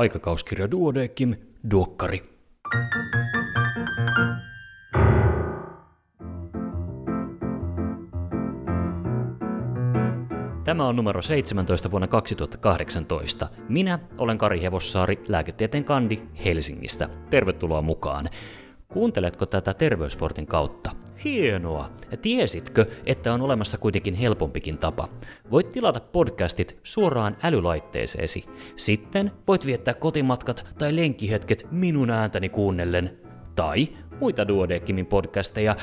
Aikakauskirja Duodekim, Duokkari. Tämä on numero 17 vuonna 2018. Minä olen Kari Hevossaari, lääketieteen kandi Helsingistä. Tervetuloa mukaan. Kuunteletko tätä terveysportin kautta? Hienoa! Tiesitkö, että on olemassa kuitenkin helpompikin tapa? Voit tilata podcastit suoraan älylaitteeseesi. Sitten voit viettää kotimatkat tai lenkkihetket minun ääntäni kuunnellen. Tai muita Duodeckimin podcasteja.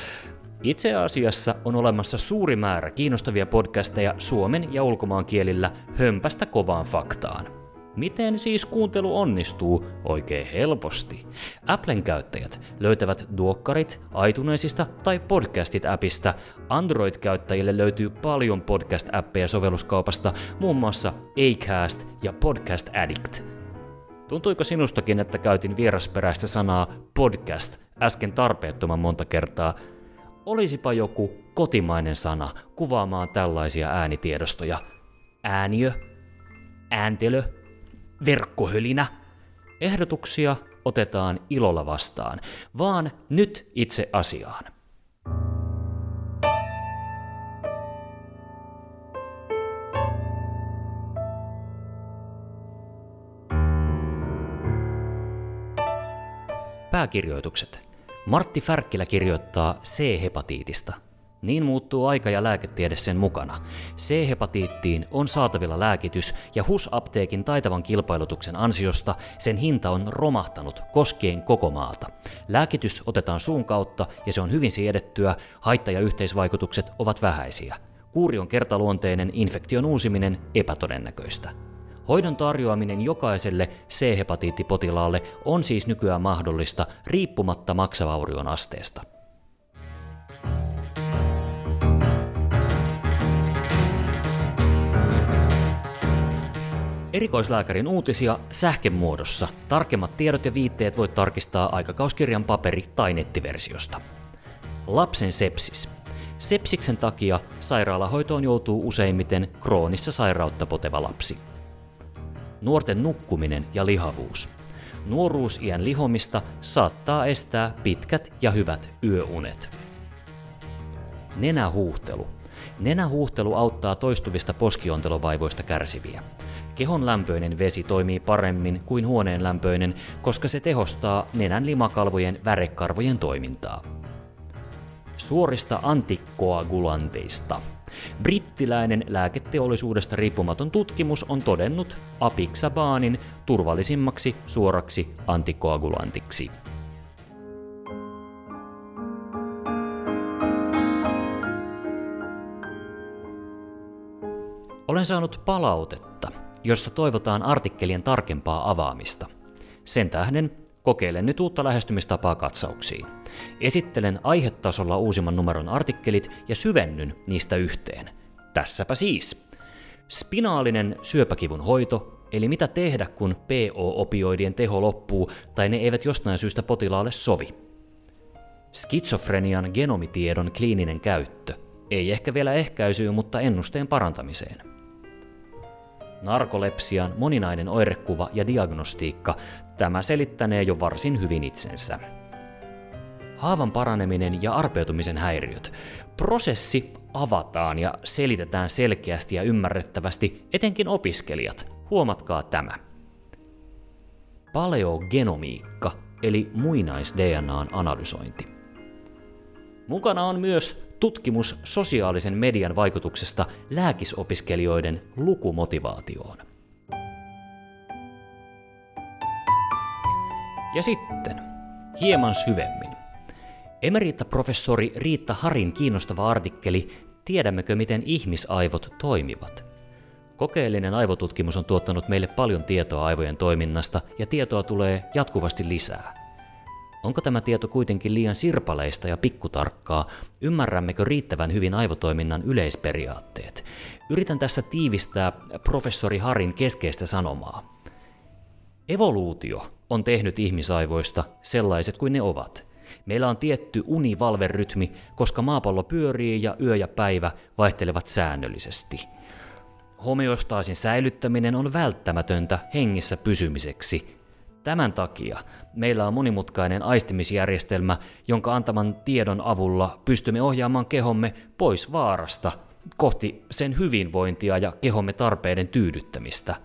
Itse asiassa on olemassa suuri määrä kiinnostavia podcasteja suomen ja ulkomaan kielillä hömpästä kovaan faktaan. Miten siis kuuntelu onnistuu? Oikein helposti. Applen käyttäjät löytävät Duokkarit iTunesista tai Podcastit-appista. Android-käyttäjille löytyy paljon podcast-appeja sovelluskaupasta, muun muassa Acast ja Podcast Addict. Tuntuiko sinustakin, että käytin vierasperäistä sanaa podcast äsken tarpeettoman monta kertaa? Olisipa joku kotimainen sana kuvaamaan tällaisia äänitiedostoja. Ääniö, ääntelö, verkkohölinä. Ehdotuksia otetaan ilolla vastaan, vaan nyt itse asiaan. Pääkirjoitukset. Martti Färkkilä kirjoittaa C-hepatiitista – niin muuttuu aika ja lääketiede sen mukana. C-hepatiittiin on saatavilla lääkitys ja HUS-apteekin taitavan kilpailutuksen ansiosta sen hinta on romahtanut koskien koko maata. Lääkitys otetaan suun kautta ja se on hyvin siedettyä, haitta- ja yhteisvaikutukset ovat vähäisiä. Kuuri on kertaluonteinen, infektion uusiminen epätodennäköistä. Hoidon tarjoaminen jokaiselle C-hepatiittipotilaalle on siis nykyään mahdollista riippumatta maksavaurion asteesta. Erikoislääkärin uutisia sähkemuodossa. Tarkemmat tiedot ja viitteet voit tarkistaa aikakauskirjan paperi- tai nettiversiosta. Lapsen sepsis. Sepsiksen takia sairaalahoitoon joutuu useimmiten kroonissa sairautta poteva lapsi. Nuorten nukkuminen ja lihavuus. Nuoruusiän lihomista saattaa estää pitkät ja hyvät yöunet. Nenähuuhtelu. Nenähuuhtelu auttaa toistuvista poskiontelovaivoista kärsiviä. Kehon lämpöinen vesi toimii paremmin kuin huoneen lämpöinen, koska se tehostaa nenän limakalvojen värekarvojen toimintaa. Suorista antikoagulanteista. Brittiläinen lääketeollisuudesta riippumaton tutkimus on todennut apixabanin turvallisimmaksi suoraksi antikoagulantiksi. Olen saanut palautetta jossa toivotaan artikkelien tarkempaa avaamista. Sen tähden kokeilen nyt uutta lähestymistapaa katsauksiin. Esittelen aihetasolla uusimman numeron artikkelit ja syvennyn niistä yhteen. Tässäpä siis. Spinaalinen syöpäkivun hoito, eli mitä tehdä kun PO-opioidien teho loppuu tai ne eivät jostain syystä potilaalle sovi. Skitsofrenian genomitiedon kliininen käyttö, ei ehkä vielä ehkäisyyn, mutta ennusteen parantamiseen narkolepsian moninainen oirekuva ja diagnostiikka, tämä selittänee jo varsin hyvin itsensä. Haavan paraneminen ja arpeutumisen häiriöt. Prosessi avataan ja selitetään selkeästi ja ymmärrettävästi, etenkin opiskelijat. Huomatkaa tämä. Paleogenomiikka, eli muinais-DNAn analysointi. Mukana on myös tutkimus sosiaalisen median vaikutuksesta lääkisopiskelijoiden lukumotivaatioon. Ja sitten, hieman syvemmin. Emerita-professori Riitta Harin kiinnostava artikkeli Tiedämmekö, miten ihmisaivot toimivat? Kokeellinen aivotutkimus on tuottanut meille paljon tietoa aivojen toiminnasta ja tietoa tulee jatkuvasti lisää. Onko tämä tieto kuitenkin liian sirpaleista ja pikkutarkkaa? Ymmärrämmekö riittävän hyvin aivotoiminnan yleisperiaatteet? Yritän tässä tiivistää professori Harin keskeistä sanomaa. Evoluutio on tehnyt ihmisaivoista sellaiset kuin ne ovat. Meillä on tietty univalverytmi, koska maapallo pyörii ja yö ja päivä vaihtelevat säännöllisesti. Homeostaasin säilyttäminen on välttämätöntä hengissä pysymiseksi. Tämän takia meillä on monimutkainen aistimisjärjestelmä, jonka antaman tiedon avulla pystymme ohjaamaan kehomme pois vaarasta kohti sen hyvinvointia ja kehomme tarpeiden tyydyttämistä –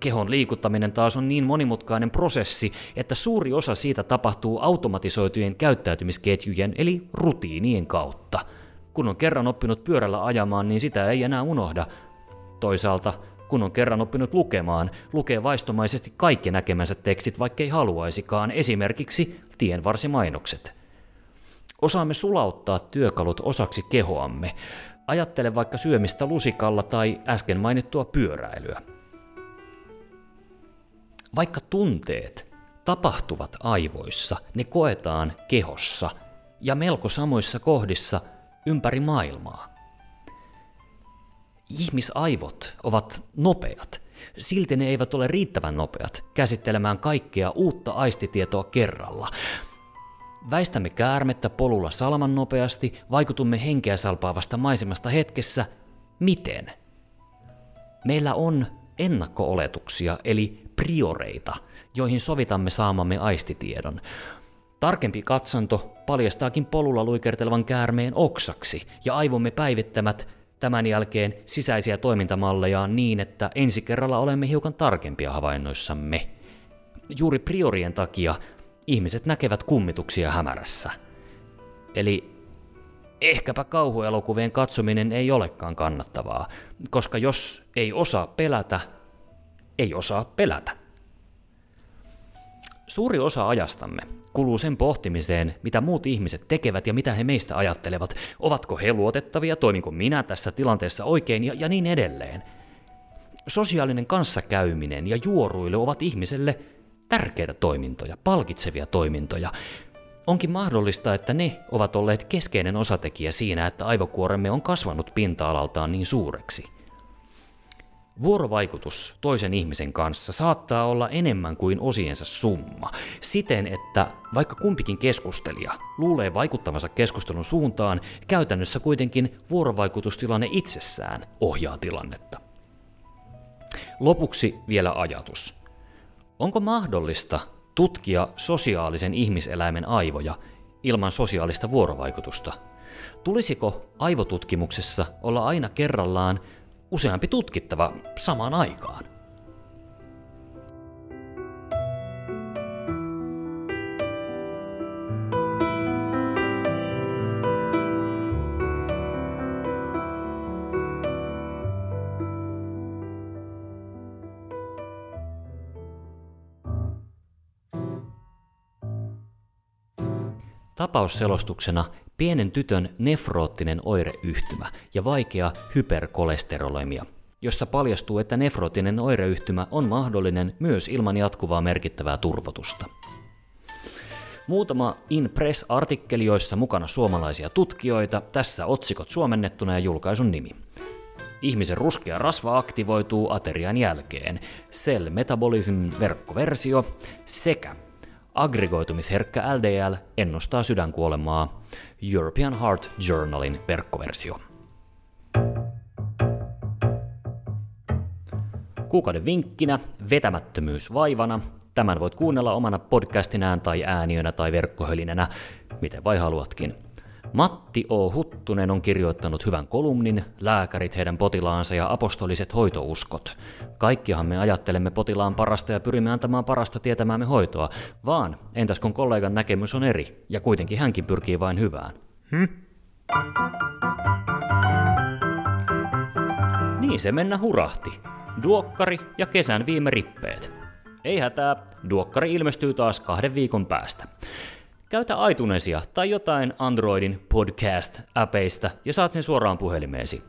Kehon liikuttaminen taas on niin monimutkainen prosessi, että suuri osa siitä tapahtuu automatisoitujen käyttäytymisketjujen eli rutiinien kautta. Kun on kerran oppinut pyörällä ajamaan, niin sitä ei enää unohda. Toisaalta, kun on kerran oppinut lukemaan, lukee vaistomaisesti kaikki näkemänsä tekstit, vaikkei haluaisikaan, esimerkiksi tienvarsimainokset. Osaamme sulauttaa työkalut osaksi kehoamme. Ajattele vaikka syömistä lusikalla tai äsken mainittua pyöräilyä. Vaikka tunteet tapahtuvat aivoissa, ne koetaan kehossa ja melko samoissa kohdissa ympäri maailmaa. Ihmisaivot ovat nopeat, silti ne eivät ole riittävän nopeat käsittelemään kaikkea uutta aistitietoa kerralla. Väistämme käärmettä polulla salman nopeasti, vaikutumme henkeä salpaavasta maisemasta hetkessä. Miten? Meillä on ennakko-oletuksia, eli prioreita, joihin sovitamme saamamme aistitiedon. Tarkempi katsanto paljastaakin polulla luikertelevan käärmeen oksaksi ja aivomme päivittämät tämän jälkeen sisäisiä toimintamallejaan niin, että ensi kerralla olemme hiukan tarkempia havainnoissamme. Juuri priorien takia ihmiset näkevät kummituksia hämärässä. Eli ehkäpä kauhuelokuvien katsominen ei olekaan kannattavaa, koska jos ei osaa pelätä, ei osaa pelätä. Suuri osa ajastamme kuluu sen pohtimiseen, mitä muut ihmiset tekevät ja mitä he meistä ajattelevat. Ovatko he luotettavia, toiminko minä tässä tilanteessa oikein ja, ja niin edelleen. Sosiaalinen kanssakäyminen ja juoruilu ovat ihmiselle tärkeitä toimintoja, palkitsevia toimintoja. Onkin mahdollista, että ne ovat olleet keskeinen osatekijä siinä, että aivokuoremme on kasvanut pinta-alaltaan niin suureksi – Vuorovaikutus toisen ihmisen kanssa saattaa olla enemmän kuin osiensa summa, siten että vaikka kumpikin keskustelija luulee vaikuttavansa keskustelun suuntaan, käytännössä kuitenkin vuorovaikutustilanne itsessään ohjaa tilannetta. Lopuksi vielä ajatus. Onko mahdollista tutkia sosiaalisen ihmiseläimen aivoja ilman sosiaalista vuorovaikutusta? Tulisiko aivotutkimuksessa olla aina kerrallaan useampi tutkittava samaan aikaan. Tapausselostuksena pienen tytön nefroottinen oireyhtymä ja vaikea hyperkolesterolemia, jossa paljastuu, että nefroottinen oireyhtymä on mahdollinen myös ilman jatkuvaa merkittävää turvotusta. Muutama In Press-artikkeli, joissa mukana suomalaisia tutkijoita, tässä otsikot suomennettuna ja julkaisun nimi. Ihmisen ruskea rasva aktivoituu aterian jälkeen, Cell Metabolism verkkoversio sekä Aggregoitumisherkkä LDL ennustaa sydänkuolemaa. European Heart Journalin verkkoversio. Kuukauden vinkkinä, vetämättömyys vaivana. Tämän voit kuunnella omana podcastinään tai ääniönä tai verkkohölinänä, miten vai haluatkin. Matti O. Huttunen on kirjoittanut hyvän kolumnin, lääkärit, heidän potilaansa ja apostoliset hoitouskot. Kaikkihan me ajattelemme potilaan parasta ja pyrimme antamaan parasta tietämäämme hoitoa, vaan entäs kun kollegan näkemys on eri, ja kuitenkin hänkin pyrkii vain hyvään? Hm? Niin se mennä hurahti. Duokkari ja kesän viime rippeet. Ei hätää, Duokkari ilmestyy taas kahden viikon päästä. Käytä iTunesia tai jotain Androidin podcast-äpeistä ja saat sen suoraan puhelimeesi.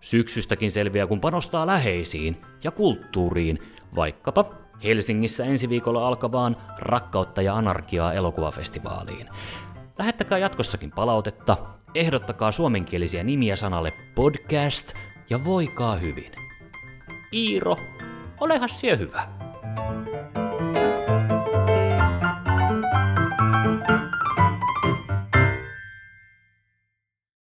Syksystäkin selviää, kun panostaa läheisiin ja kulttuuriin, vaikkapa Helsingissä ensi viikolla alkavaan Rakkautta ja anarkiaa elokuvafestivaaliin. Lähettäkää jatkossakin palautetta, ehdottakaa suomenkielisiä nimiä sanalle podcast ja voikaa hyvin. Iiro, olehan siellä hyvä.